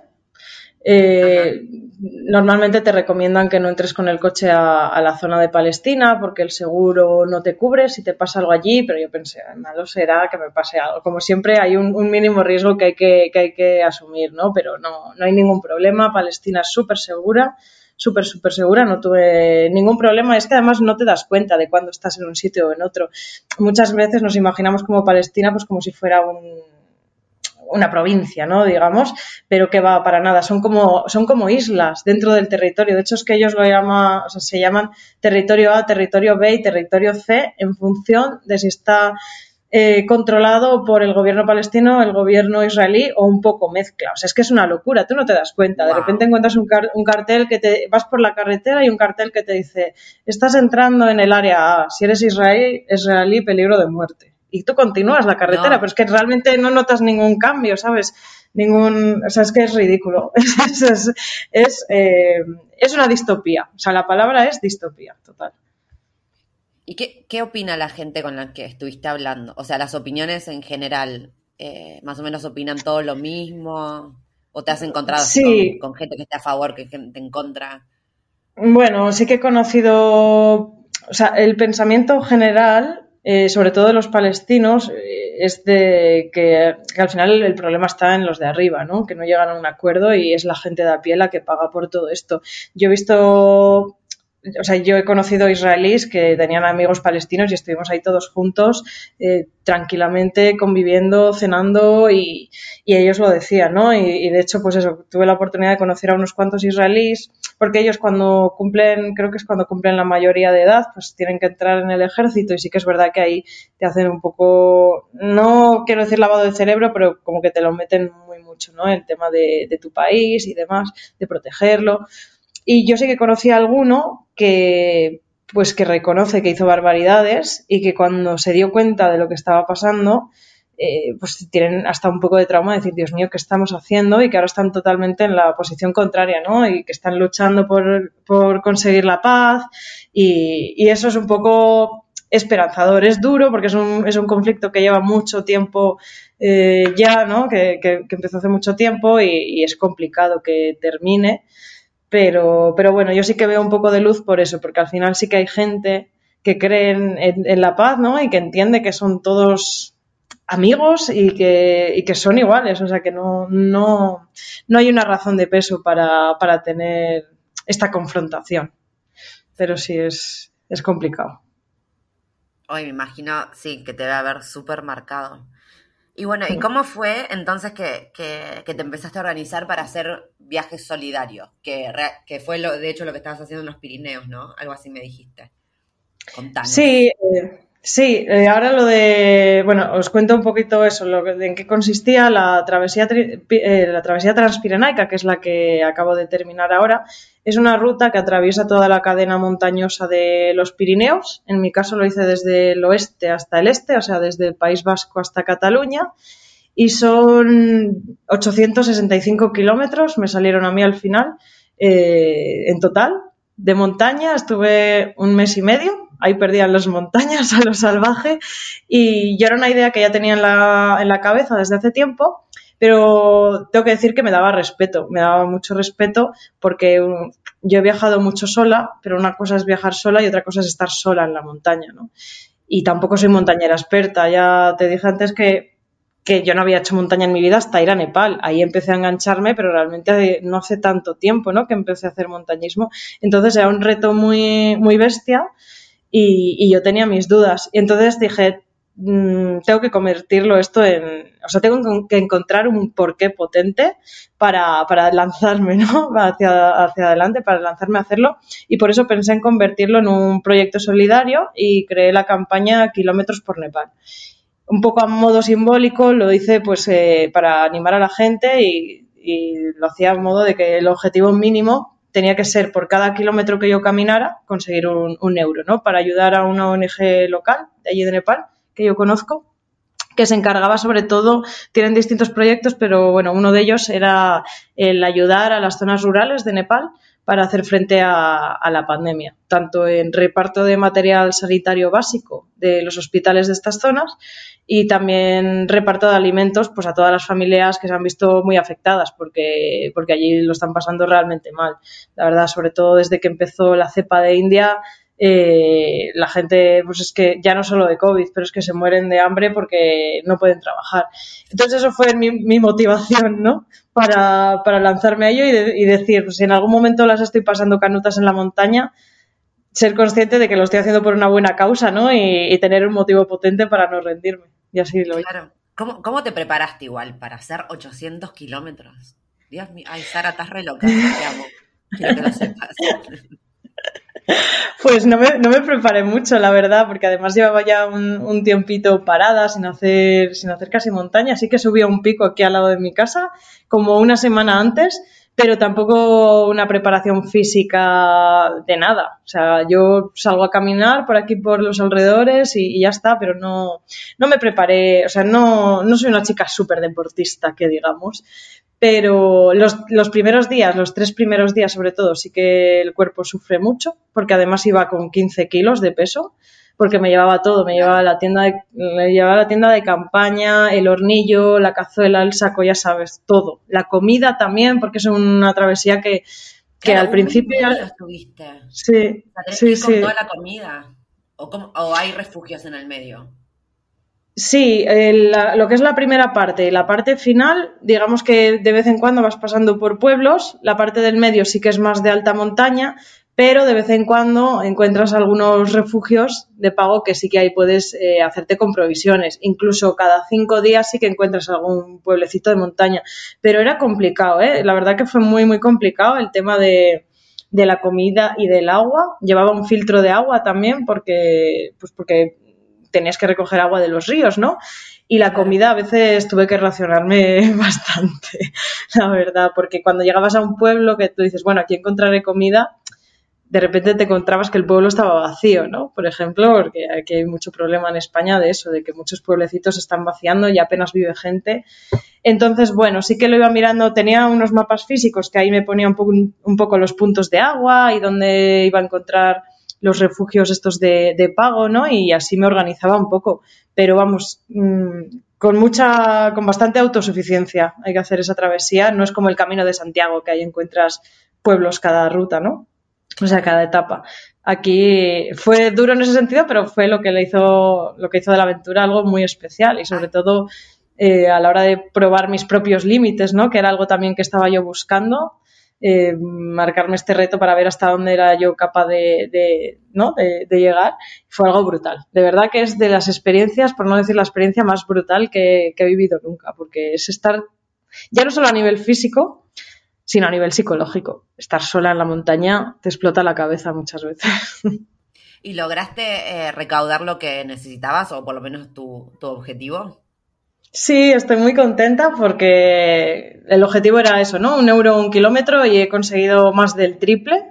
Speaker 2: eh, normalmente te recomiendan que no entres con el coche a, la zona de Palestina porque el seguro no te cubre si te pasa algo allí, pero yo pensé, malo será que me pase algo. Como siempre hay un, un mínimo riesgo que hay que, que hay que, asumir, ¿no? Pero no, no hay ningún problema, Palestina es súper segura, súper, súper segura, no tuve ningún problema. Es que además no te das cuenta de cuando estás en un sitio o en otro. Muchas veces nos imaginamos como Palestina pues como si fuera un una provincia, ¿no? Digamos, pero que va para nada, son como, son como islas dentro del territorio. De hecho, es que ellos lo llaman, o sea, se llaman territorio A, territorio B y territorio C en función de si está eh, controlado por el gobierno palestino, el gobierno israelí o un poco mezcla. O sea, es que es una locura, tú no te das cuenta. Wow. De repente encuentras un, car un, cartel que te vas por la carretera y un cartel que te dice, estás entrando en el área A, si eres israelí, israelí peligro de muerte y tú continúas la carretera, no. pero es que realmente no notas ningún cambio, ¿sabes? Ningún, o sea, es que es ridículo. *laughs* es, es, es, eh, es, una distopía. O sea, la palabra es distopía, total.
Speaker 1: ¿Y qué, qué, opina la gente con la que estuviste hablando? O sea, las opiniones en general, eh, más o menos opinan todo lo mismo. ¿O te has encontrado
Speaker 2: sí.
Speaker 1: con, con, gente que está a favor, que gente en contra?
Speaker 2: Bueno, sí que he conocido, o sea, el pensamiento general eh, sobre todo de los palestinos, eh, es de que, que, al final el problema está en los de arriba, ¿no? que no llegan a un acuerdo y es la gente de a pie la que paga por todo esto. Yo he visto o sea, yo he conocido israelíes que tenían amigos palestinos y estuvimos ahí todos juntos, eh, tranquilamente, conviviendo, cenando y, y, ellos lo decían, ¿no? Y, y, de hecho, pues eso, tuve la oportunidad de conocer a unos cuantos israelíes, porque ellos cuando cumplen, creo que es cuando cumplen la mayoría de edad, pues tienen que entrar en el ejército y sí que es verdad que ahí te hacen un poco, no quiero decir lavado de cerebro, pero como que te lo meten muy mucho, ¿no? El tema de, de tu país y demás, de protegerlo. Y yo sí que conocí a alguno que pues que reconoce que hizo barbaridades y que cuando se dio cuenta de lo que estaba pasando, eh, pues tienen hasta un poco de trauma de decir, Dios mío, ¿qué estamos haciendo? Y que ahora están totalmente en la posición contraria, ¿no? Y que están luchando por, por conseguir la paz y, y, eso es un poco esperanzador. Es duro porque es un, es un conflicto que lleva mucho tiempo eh, ya, ¿no? Que, que, que, empezó hace mucho tiempo y es complicado que termine. Pero, pero bueno, yo sí que veo un poco de luz por eso, porque al final sí que hay gente que cree en, la paz, ¿no? Y que entiende que son todos amigos y que, y que son iguales, o sea que no, no, no hay una razón de peso para, para tener esta confrontación. Pero sí es, es complicado.
Speaker 1: Hoy me imagino, sí, que te debe haber súper marcado. Y bueno, ¿y cómo fue entonces que, que, que, te empezaste a organizar para hacer viajes solidarios? Que, que fue, lo, de hecho, lo que estabas haciendo en los Pirineos, ¿no? Algo así me dijiste.
Speaker 2: Contanos. Sí, eh, Sí, eh, ahora lo de, bueno, os cuento un poquito eso, lo de en qué consistía la travesía, eh, la travesía transpirenaica, que es la que acabo de terminar ahora. Es una ruta que atraviesa toda la cadena montañosa de los Pirineos. En mi caso lo hice desde el oeste hasta el este, o sea, desde el País Vasco hasta Cataluña. Y son 865 kilómetros, me salieron a mí al final, eh, en total. De montaña estuve un mes y medio ahí perdían las montañas *laughs* a lo salvaje y yo era una idea que ya tenía en la, en la cabeza desde hace tiempo, pero tengo que decir que me daba respeto, me daba mucho respeto porque um, yo he viajado mucho sola, pero una cosa es viajar sola y otra cosa es estar sola en la montaña, ¿no? Y tampoco soy montañera experta, ya te dije antes que que yo no había hecho montaña en mi vida hasta ir a Nepal. Ahí empecé a engancharme, pero realmente no hace tanto tiempo, ¿no? Que empecé a hacer montañismo. Entonces era un reto muy, muy bestia y, yo tenía mis dudas. Y entonces dije, mm, tengo que convertirlo esto en, o sea, tengo que encontrar un porqué potente para, para lanzarme, ¿no? *laughs* Hacia, hacia adelante, para lanzarme a hacerlo. Y por eso pensé en convertirlo en un proyecto solidario y creé la campaña Kilómetros por Nepal. Un poco a modo simbólico, lo hice pues eh, para animar a la gente y, lo hacía a modo de que el objetivo mínimo tenía que ser por cada kilómetro que yo caminara conseguir un, euro, ¿no? Para ayudar a una ONG local de allí de Nepal, que yo conozco, que se encargaba sobre todo, tienen distintos proyectos, pero bueno, uno de ellos era el ayudar a las zonas rurales de Nepal para hacer frente a, la pandemia, tanto en reparto de material sanitario básico de los hospitales de estas zonas y también reparto de alimentos pues a todas las familias que se han visto muy afectadas porque, porque allí lo están pasando realmente mal. La verdad, sobre todo desde que empezó la cepa de India, eh, la gente, pues es que ya no solo de COVID, pero es que se mueren de hambre porque no pueden trabajar. Entonces eso fue mi, mi motivación, ¿no? Para, para lanzarme a ello y, y decir, pues si en algún momento las estoy pasando canutas en la montaña, ser consciente de que lo estoy haciendo por una buena causa, ¿no? Y, y tener un motivo potente para no rendirme. Y así lo
Speaker 1: Claro. ¿Cómo, ¿Cómo, te preparaste igual para hacer 800 kilómetros? Dios mío, ay, Sara, estás re loca, te amo. Quiero que lo sepas. *laughs*
Speaker 2: Pues no me, no me, preparé mucho, la verdad, porque además llevaba ya un, un, tiempito parada, sin hacer, sin hacer casi montaña, así que subí a un pico aquí al lado de mi casa, como una semana antes, pero tampoco una preparación física de nada. O sea, yo salgo a caminar por aquí, por los alrededores y, ya está, pero no, no me preparé, o sea, no, no soy una chica súper deportista, que digamos. Pero los, los, primeros días, los tres primeros días sobre todo, sí que el cuerpo sufre mucho, porque además iba con 15 kilos de peso porque me llevaba todo, me llevaba la tienda de, me llevaba la tienda de campaña, el hornillo, la cazuela, el saco, ya sabes, todo. La comida también, porque es una travesía que, que al principio
Speaker 1: ya estuviste.
Speaker 2: Sí,
Speaker 1: o sea,
Speaker 2: sí, sí.
Speaker 1: toda la comida o, o, hay refugios en el medio.
Speaker 2: Sí, el, la, lo que es la primera parte y la parte final, digamos que de vez en cuando vas pasando por pueblos, la parte del medio sí que es más de alta montaña, pero de vez en cuando encuentras algunos refugios de pago que sí que ahí puedes eh, hacerte con provisiones. Incluso cada cinco días sí que encuentras algún pueblecito de montaña. Pero era complicado, ¿eh? La verdad que fue muy, muy complicado el tema de, de la comida y del agua. Llevaba un filtro de agua también porque, pues porque tenías que recoger agua de los ríos, ¿no? Y la comida a veces tuve que racionarme *laughs* bastante, la verdad, porque cuando llegabas a un pueblo que tú dices, bueno, aquí encontraré comida, de repente te encontrabas que el pueblo estaba vacío, ¿no? Por ejemplo, porque aquí hay mucho problema en España de eso, de que muchos pueblecitos están vaciando y apenas vive gente. Entonces, bueno, sí que lo iba mirando, tenía unos mapas físicos que ahí me ponía un poco, un poco los puntos de agua y dónde iba a encontrar los refugios estos de, de pago, ¿no? Y así me organizaba un poco. Pero vamos, mmm, con mucha, con bastante autosuficiencia hay que hacer esa travesía. No es como el camino de Santiago, que ahí encuentras pueblos cada ruta, ¿no? o sea, cada etapa. aquí fue duro en ese sentido, pero fue lo que le hizo, lo que hizo de la aventura algo muy especial y sobre todo eh, a la hora de probar mis propios límites, ¿no? Que era algo también que estaba yo buscando. Eh, marcarme este reto para ver hasta dónde era yo capaz de, ¿no? de, llegar. Fue algo brutal. De verdad que es de las experiencias, por no decir la experiencia más brutal que, he vivido nunca, porque es estar ya no solo a nivel físico, sino a nivel psicológico. Estar sola en la montaña te explota la cabeza muchas veces. *laughs*
Speaker 1: ¿Y lograste eh, recaudar lo que necesitabas o por lo menos tu objetivo?
Speaker 2: Sí, estoy muy contenta porque el objetivo era eso, ¿no? Un euro un kilómetro y he conseguido más del triple.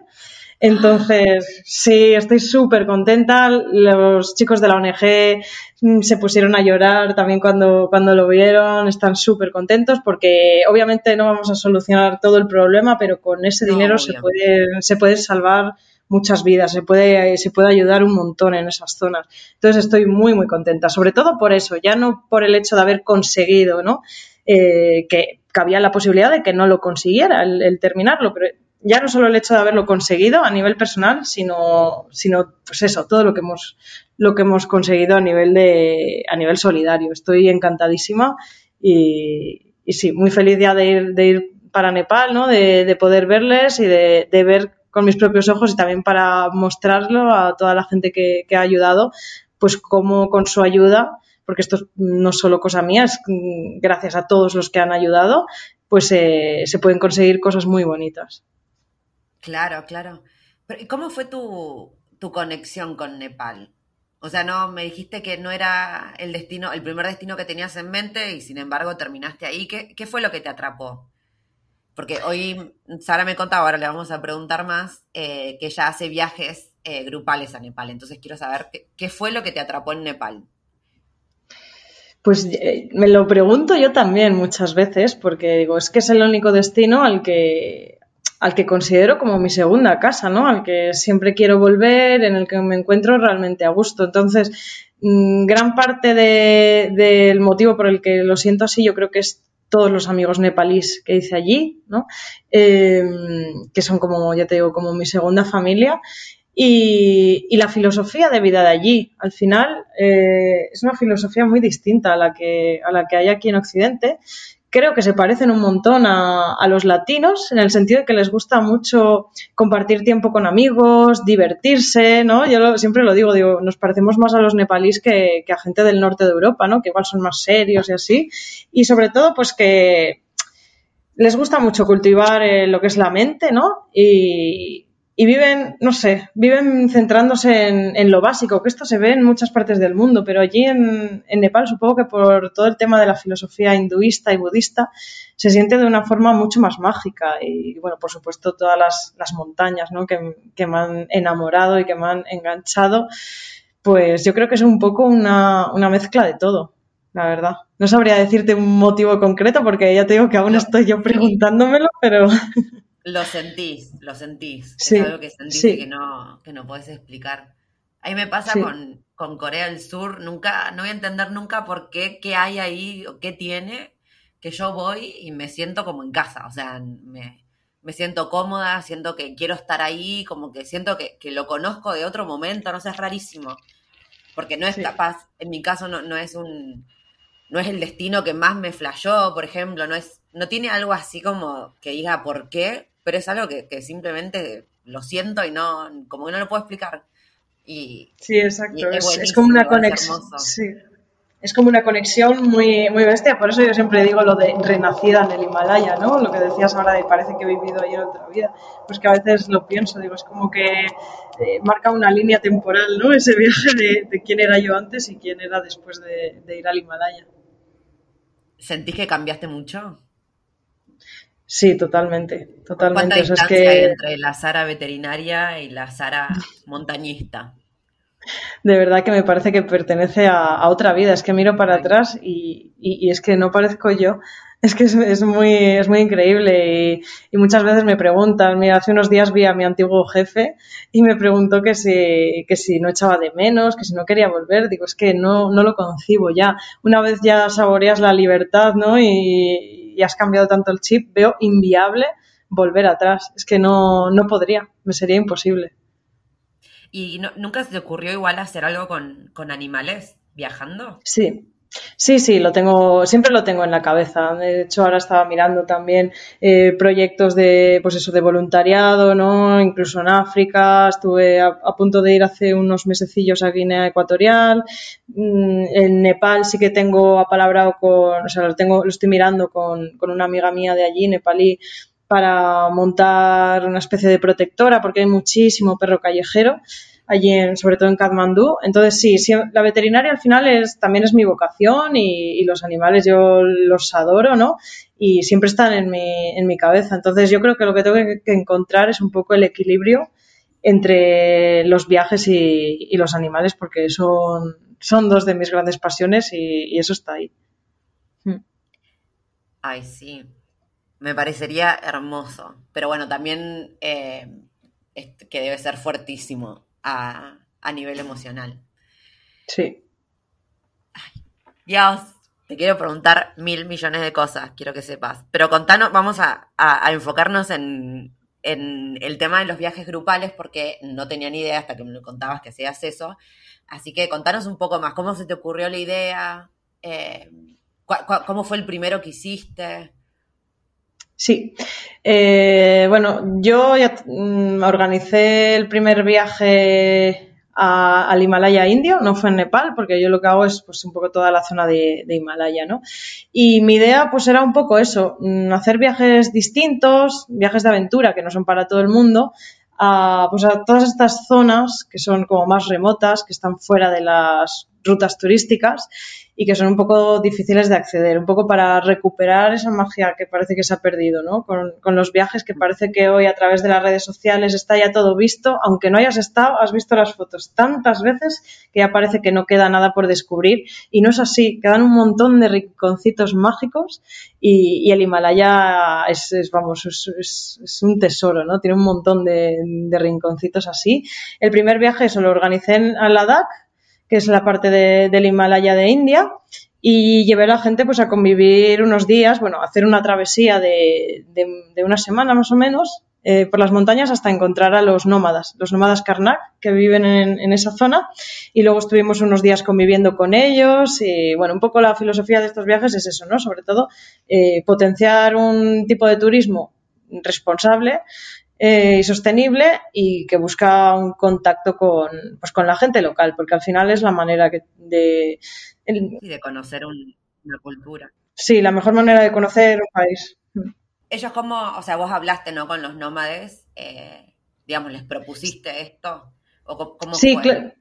Speaker 2: Entonces, sí, estoy súper contenta. Los chicos de la ONG mm, se pusieron a llorar también cuando, cuando lo vieron. Están súper contentos porque obviamente no vamos a solucionar todo el problema, pero con ese dinero se puede, se puede salvar muchas vidas, se puede, se puede ayudar un montón en esas zonas. Entonces estoy muy, muy contenta, sobre todo por eso, ya no por el hecho de haber conseguido, ¿no? Eh, que cabía la posibilidad de que no lo consiguiera el, terminarlo, pero ya no solo el hecho de haberlo conseguido a nivel personal, sino, sino pues eso, todo lo que hemos, lo que hemos conseguido a nivel de, a nivel solidario. Estoy encantadísima y, sí, muy feliz ya de ir, de ir para Nepal, ¿no? De, de poder verles y de, de ver con mis propios ojos y también para mostrarlo a toda la gente que, ha ayudado, pues cómo con su ayuda, porque esto no es solo cosa mía, es gracias a todos los que han ayudado, pues eh, se pueden conseguir cosas muy bonitas.
Speaker 1: Claro, claro. Pero, ¿Cómo fue tu, conexión con Nepal? O sea, no me dijiste que no era el destino, el primer destino que tenías en mente y sin embargo terminaste ahí. ¿Qué, qué fue lo que te atrapó? Porque hoy Sara me contaba, ahora le vamos a preguntar más, eh, que ella hace viajes eh, grupales a Nepal. Entonces quiero saber qué, fue lo que te atrapó en Nepal.
Speaker 2: Pues eh, me lo pregunto yo también muchas veces, porque digo, es que es el único destino al que, al que considero como mi segunda casa, ¿no? Al que siempre quiero volver, en el que me encuentro realmente a gusto. Entonces, mm, gran parte del motivo por el que lo siento así, yo creo que es todos los amigos nepalíes que hice allí, ¿no? Em, que son como, ya te digo, como mi segunda familia. Y, la filosofía de vida de allí, al final, eh, es una filosofía muy distinta a la, que, a la que hay aquí en Occidente creo que se parecen un montón a, los latinos, en el sentido de que les gusta mucho compartir tiempo con amigos, divertirse, ¿no? Yo siempre lo digo, digo, nos parecemos más a los nepalíes que, a gente del norte de Europa, ¿no? Que igual son más serios y así. Y sobre todo, pues que les gusta mucho cultivar eh, lo que es la mente, ¿no? Y, y viven, no sé, viven centrándose en, lo básico, que esto se ve en muchas partes del mundo, pero allí en, Nepal supongo que por todo el tema de la filosofía hinduista y budista se siente de una forma mucho más mágica y, bueno, por supuesto todas las, montañas ¿no? que, me han enamorado y que me han enganchado, pues yo creo que es un poco una, una mezcla de todo la verdad. No sabría decirte un motivo concreto porque ya te digo que aún estoy yo preguntándomelo, pero... *laughs*
Speaker 1: Lo sentís, lo sentís. es algo que sentís que no, que no puedes explicar. Ahí me pasa con, con, Corea del Sur, nunca, no voy a entender nunca por qué, qué hay ahí o qué tiene, que yo voy y me siento como en casa, o sea, me, me siento cómoda, siento que quiero estar ahí, como que siento que, que lo conozco de otro momento, no sé, es rarísimo, porque no es capaz, en mi caso no, no es un, no es el destino que más me flashó, por ejemplo, no es, no tiene algo así como que diga por qué, pero es algo que, simplemente lo siento y no, como que no lo puedo explicar. Y,
Speaker 2: sí, exacto, es, como una conexión. Es como una conexión muy, muy bestia, por eso yo siempre digo lo de renacida en el Himalaya, ¿no? Lo que decías ahora de parece que he vivido ayer otra vida. Pues que a veces lo pienso, digo, es como que eh, marca una línea temporal, ¿no? Ese viaje de, quién era yo antes y quién era después de, de ir al Himalaya.
Speaker 1: ¿Sentís que cambiaste mucho?
Speaker 2: Sí, totalmente, totalmente.
Speaker 1: ¿Cuánta distancia hay entre la Sara veterinaria y la Sara montañista?
Speaker 2: De verdad que me parece que pertenece a, otra vida. Es que miro para atrás y, es que no parezco yo. *laughs* Es que es, muy, es muy increíble y, muchas veces me preguntan, mira, hace unos días vi a mi antiguo jefe y me preguntó que si, que si no echaba de menos, que si no quería volver. Digo, es que no, no lo concibo ya. Una vez ya saboreas la libertad, ¿no? Y, y has cambiado tanto el chip, veo inviable volver atrás. Es que no, no podría, me sería imposible.
Speaker 1: ¿Y nunca se te ocurrió igual hacer algo con, con animales viajando?
Speaker 2: Sí, Sí, sí, lo tengo, siempre lo tengo en la cabeza. De hecho, ahora estaba mirando también eh, proyectos de, pues eso, de voluntariado, ¿no? Incluso en África, estuve a, punto de ir hace unos mesecillos a Guinea Ecuatorial. Mm, en Nepal sí que tengo apalabrado con, o sea, lo tengo, lo estoy mirando con, con una amiga mía de allí, nepalí, para montar una especie de protectora, porque hay muchísimo perro callejero allí, en, sobre todo en Kathmandú. Entonces, sí, la veterinaria al final es, también es mi vocación y, los animales yo los adoro, ¿no? Y siempre están en mi, en mi cabeza. Entonces, yo creo que lo que tengo que, encontrar es un poco el equilibrio entre los viajes y, los animales, porque son, son dos de mis grandes pasiones y, eso está ahí.
Speaker 1: Hmm. Ay, sí. Me parecería hermoso. Pero bueno, también eh, que debe ser fuertísimo a, nivel emocional.
Speaker 2: Sí.
Speaker 1: Dios, te quiero preguntar mil millones de cosas, quiero que sepas. Pero contanos, vamos a, enfocarnos en, el tema de los viajes grupales, porque no tenía ni idea hasta que me contabas que hacías eso. Así que contanos un poco más, ¿cómo se te ocurrió la idea? Eh, ¿Cómo fue el primero que hiciste?
Speaker 2: Sí. Eh, bueno, yo ya mm, organicé el primer viaje al Himalaya indio, no fue en Nepal, porque yo lo que hago es pues un poco toda la zona de, Himalaya, ¿no? Y mi idea pues era un poco eso, mm, hacer viajes distintos, viajes de aventura que no son para todo el mundo, a, pues a todas estas zonas que son como más remotas, que están fuera de las rutas turísticas y que son un poco difíciles de acceder, un poco para recuperar esa magia que parece que se ha perdido, ¿no? Con, los viajes que parece que hoy a través de las redes sociales está ya todo visto, aunque no hayas estado, has visto las fotos tantas veces que ya parece que no queda nada por descubrir y no es así, quedan un montón de rinconcitos mágicos y, el Himalaya es, vamos, es, un tesoro, ¿no? Tiene un montón de, rinconcitos así. El primer viaje se lo organicé en Ladakh, que es la parte del Himalaya de India, y llevé a la gente pues a convivir unos días, bueno, a hacer una travesía de, una semana más o menos eh, por las montañas hasta encontrar a los nómadas, los nómadas Karnak que viven en, esa zona y luego estuvimos unos días conviviendo con ellos y bueno, un poco la filosofía de estos viajes es eso, ¿no? Sobre todo eh, potenciar un tipo de turismo responsable eh, y sostenible y que busca un contacto con, pues, con la gente local, porque al final es la manera que de...
Speaker 1: y de conocer una cultura.
Speaker 2: Sí, la mejor manera de conocer un país.
Speaker 1: Ellos como, o sea, vos hablaste, ¿no? Con los nómades, eh, digamos, ¿les propusiste esto? ¿O cómo
Speaker 2: sí, claro.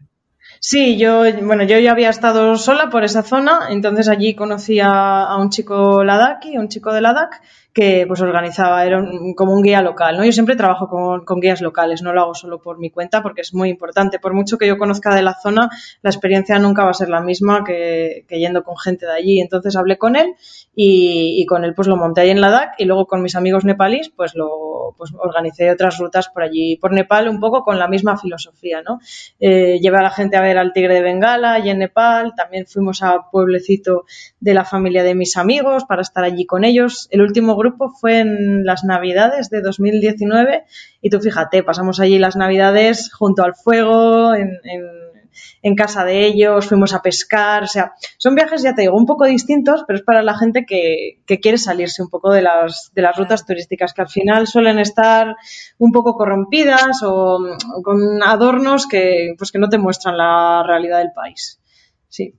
Speaker 2: Sí, yo, bueno, yo ya había estado sola por esa zona, entonces allí conocí a, un chico ladaki, un chico de Ladakh, que pues organizaba, era como un guía local, ¿no? Yo siempre trabajo con, guías locales, no lo hago solo por mi cuenta porque es muy importante. Por mucho que yo conozca de la zona, la experiencia nunca va a ser la misma que, yendo con gente de allí. Entonces hablé con él y, con él pues lo monté ahí en Ladakh y luego con mis amigos nepalíes pues lo pues organicé otras rutas por allí, por Nepal, un poco con la misma filosofía, ¿no? Eh, llevé a la gente a ver al tigre de Bengala y en Nepal, también fuimos a pueblecito de la familia de mis amigos para estar allí con ellos. El último grupo grupo fue en las Navidades de 2019 y tú fíjate, pasamos allí las Navidades junto al fuego, en, casa de ellos, fuimos a pescar, o sea, son viajes, ya te digo, un poco distintos, pero es para la gente que, quiere salirse un poco de las, de las rutas turísticas, que al final suelen estar un poco corrompidas o, o con adornos que, pues, que no te muestran la realidad del país. Sí.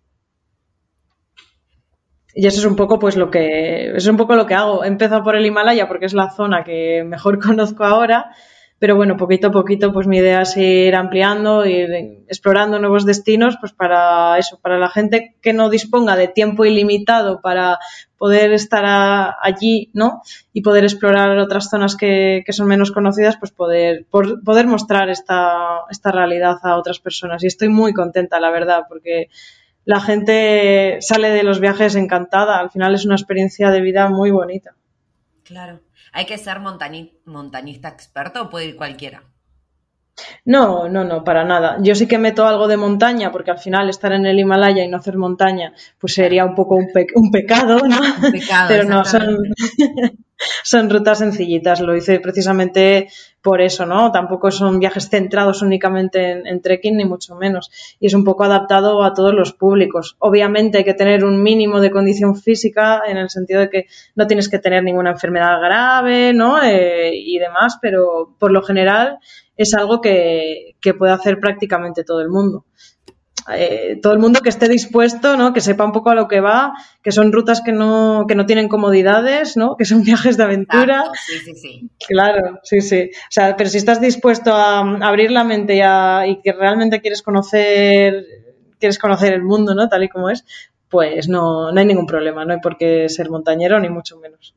Speaker 2: Y eso es un poco pues lo que es un poco lo que hago. He empezado por el Himalaya porque es la zona que *laughs* mejor conozco ahora, pero bueno, poquito a poquito pues mi idea es ir ampliando, ir explorando nuevos destinos pues para eso, para la gente que no disponga de tiempo ilimitado para poder estar allí, ¿no? Y poder explorar otras zonas que, que son menos conocidas, pues poder, poder mostrar esta, esta realidad a otras personas. Y estoy muy contenta, la verdad, porque la gente sale de los viajes encantada. Al final es una experiencia de vida muy bonita.
Speaker 1: Claro. ¿Hay que ser montañista experto o puede ir cualquiera?
Speaker 2: No, no, no, para nada. Yo sí que meto algo de montaña, porque al final estar en el Himalaya y no hacer montaña, pues sería un poco un, pecado, ¿no?
Speaker 1: Un pecado, *laughs*
Speaker 2: Pero no, son, *laughs* son rutas sencillitas. Lo hice precisamente por eso, ¿no? Tampoco son viajes centrados únicamente en, trekking, ni mucho menos. Y es un poco adaptado a todos los públicos. Obviamente hay que tener un mínimo de condición física en el sentido de que no tienes que tener ninguna enfermedad grave, ¿no? Eh, y demás, pero por lo general es algo que, que puede hacer prácticamente todo el mundo. Eh, todo el mundo que esté dispuesto, ¿no? Que sepa un poco a lo que va, que son rutas que no, que no tienen comodidades, ¿no? Que son *laughs* viajes de aventura.
Speaker 1: sí, sí, sí.
Speaker 2: Claro, sí, sí. O sea, pero si estás dispuesto a, abrir la mente y, y, que realmente quieres conocer, quieres conocer el mundo, ¿no? Tal y como es, pues no, no hay ningún problema, no hay por qué ser montañero, ni mucho menos.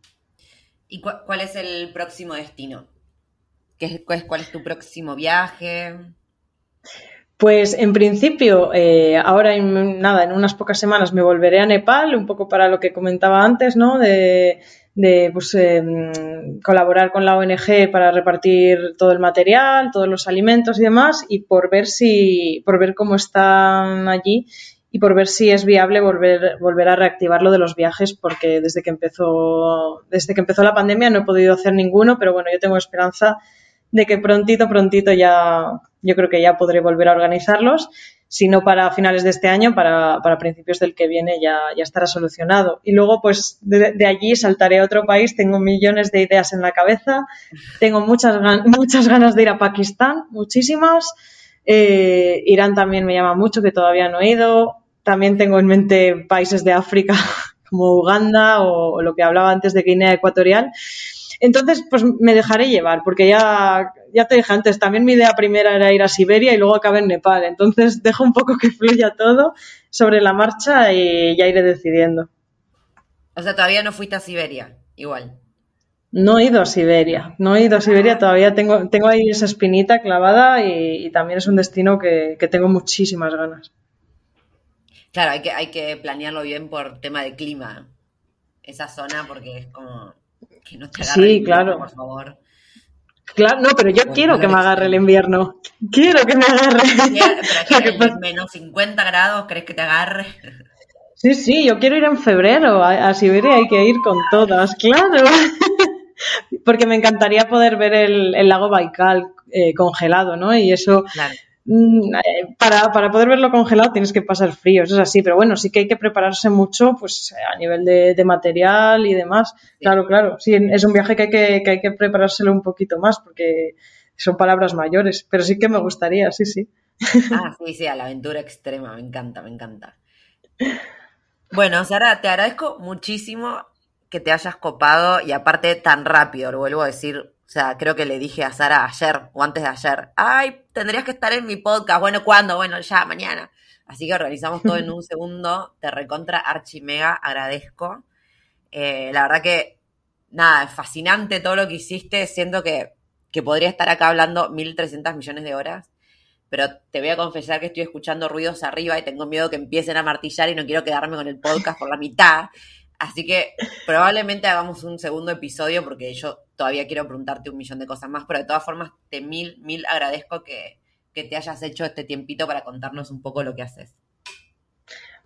Speaker 1: ¿Y cuál es el próximo destino? ¿Qué es, ¿Cuál es tu próximo viaje?
Speaker 2: Pues en principio, eh, ahora en, nada, en unas pocas semanas me volveré a Nepal, un poco para lo que comentaba antes, ¿no? De, pues, em, colaborar con la ONG para repartir todo el material, todos los alimentos y demás, y por ver si, por ver cómo están allí y por ver si es viable volver, volver a reactivar lo de los viajes, porque desde que empezó, desde que empezó la pandemia no he podido hacer ninguno, pero bueno, yo tengo esperanza de que prontito, prontito ya, yo creo que ya podré volver a organizarlos. Si no para finales de este año, para, para principios del que viene ya, ya estará solucionado. Y luego, pues de, allí saltaré a otro país. Tengo millones de ideas en la cabeza. Tengo muchas, muchas ganas de ir a Pakistán, muchísimas. Eh, Irán también me llama mucho, que todavía no he ido. También tengo en mente países de África *laughs* como Uganda o lo que hablaba antes de Guinea Ecuatorial. Entonces, pues me dejaré llevar, porque ya, ya te dije antes, también mi idea primera era ir a Siberia y luego acabé en Nepal. Entonces, *laughs* dejo un poco que fluya todo sobre la marcha y ya iré decidiendo.
Speaker 1: O sea, todavía no fuiste a Siberia, igual.
Speaker 2: No he ido a Siberia, no he ido a Siberia, todavía tengo, tengo ahí esa espinita clavada y, también es un destino que, que, tengo muchísimas ganas.
Speaker 1: Claro, hay que, hay que planearlo bien por tema de clima, esa zona, porque es como que no te agarre
Speaker 2: sí, claro.
Speaker 1: por favor.
Speaker 2: Claro, no, pero yo quiero que me agarre el invierno. Quiero que me agarre.
Speaker 1: Pero aquí *laughs* menos 50 grados, ¿crees que te agarre?
Speaker 2: Sí, sí, yo quiero ir en febrero. A, Siberia hay que ir con todas, claro. *laughs* Porque me encantaría poder ver el, el lago Baikal eh, congelado, ¿no? Y eso claro. Mm, eh, para, para, poder verlo congelado tienes que pasar frío, eso es así, pero bueno, sí que hay que prepararse mucho pues a nivel de, material y demás. Claro, claro, sí, es un viaje que hay que, que hay que preparárselo un poquito más porque son palabras mayores, pero sí que me gustaría, sí, sí.
Speaker 1: Ah, sí, sí, a la aventura extrema, me encanta, me encanta. Bueno, Sara, te agradezco muchísimo que te hayas copado y aparte tan rápido, lo vuelvo a decir, o sea, creo que le dije a Sara ayer o antes de ayer, ay, tendrías que estar en mi podcast. Bueno, ¿cuándo? Bueno, ya, mañana. Así que organizamos todo en un *laughs* segundo. Te recontra archimega, agradezco. Eh, la verdad que, nada, es fascinante todo lo que hiciste. Siento que, que podría estar acá hablando 1.300 millones de horas. Pero te voy a confesar que estoy escuchando ruidos arriba y tengo miedo que empiecen a martillar y no quiero quedarme con el podcast por la mitad. *laughs* Así que probablemente hagamos un segundo episodio porque yo todavía quiero preguntarte un millón de cosas más, pero de todas formas te mil, mil agradezco que, que te hayas hecho este tiempito para contarnos un poco lo que haces.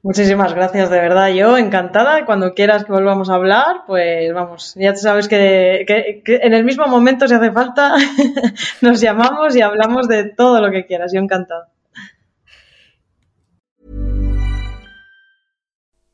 Speaker 2: Muchísimas gracias, de verdad. Yo encantada. Cuando quieras que volvamos a hablar, pues vamos, ya sabes que, que, en el mismo momento, si hace falta, *laughs* nos llamamos y hablamos de todo lo que quieras. Yo encantada.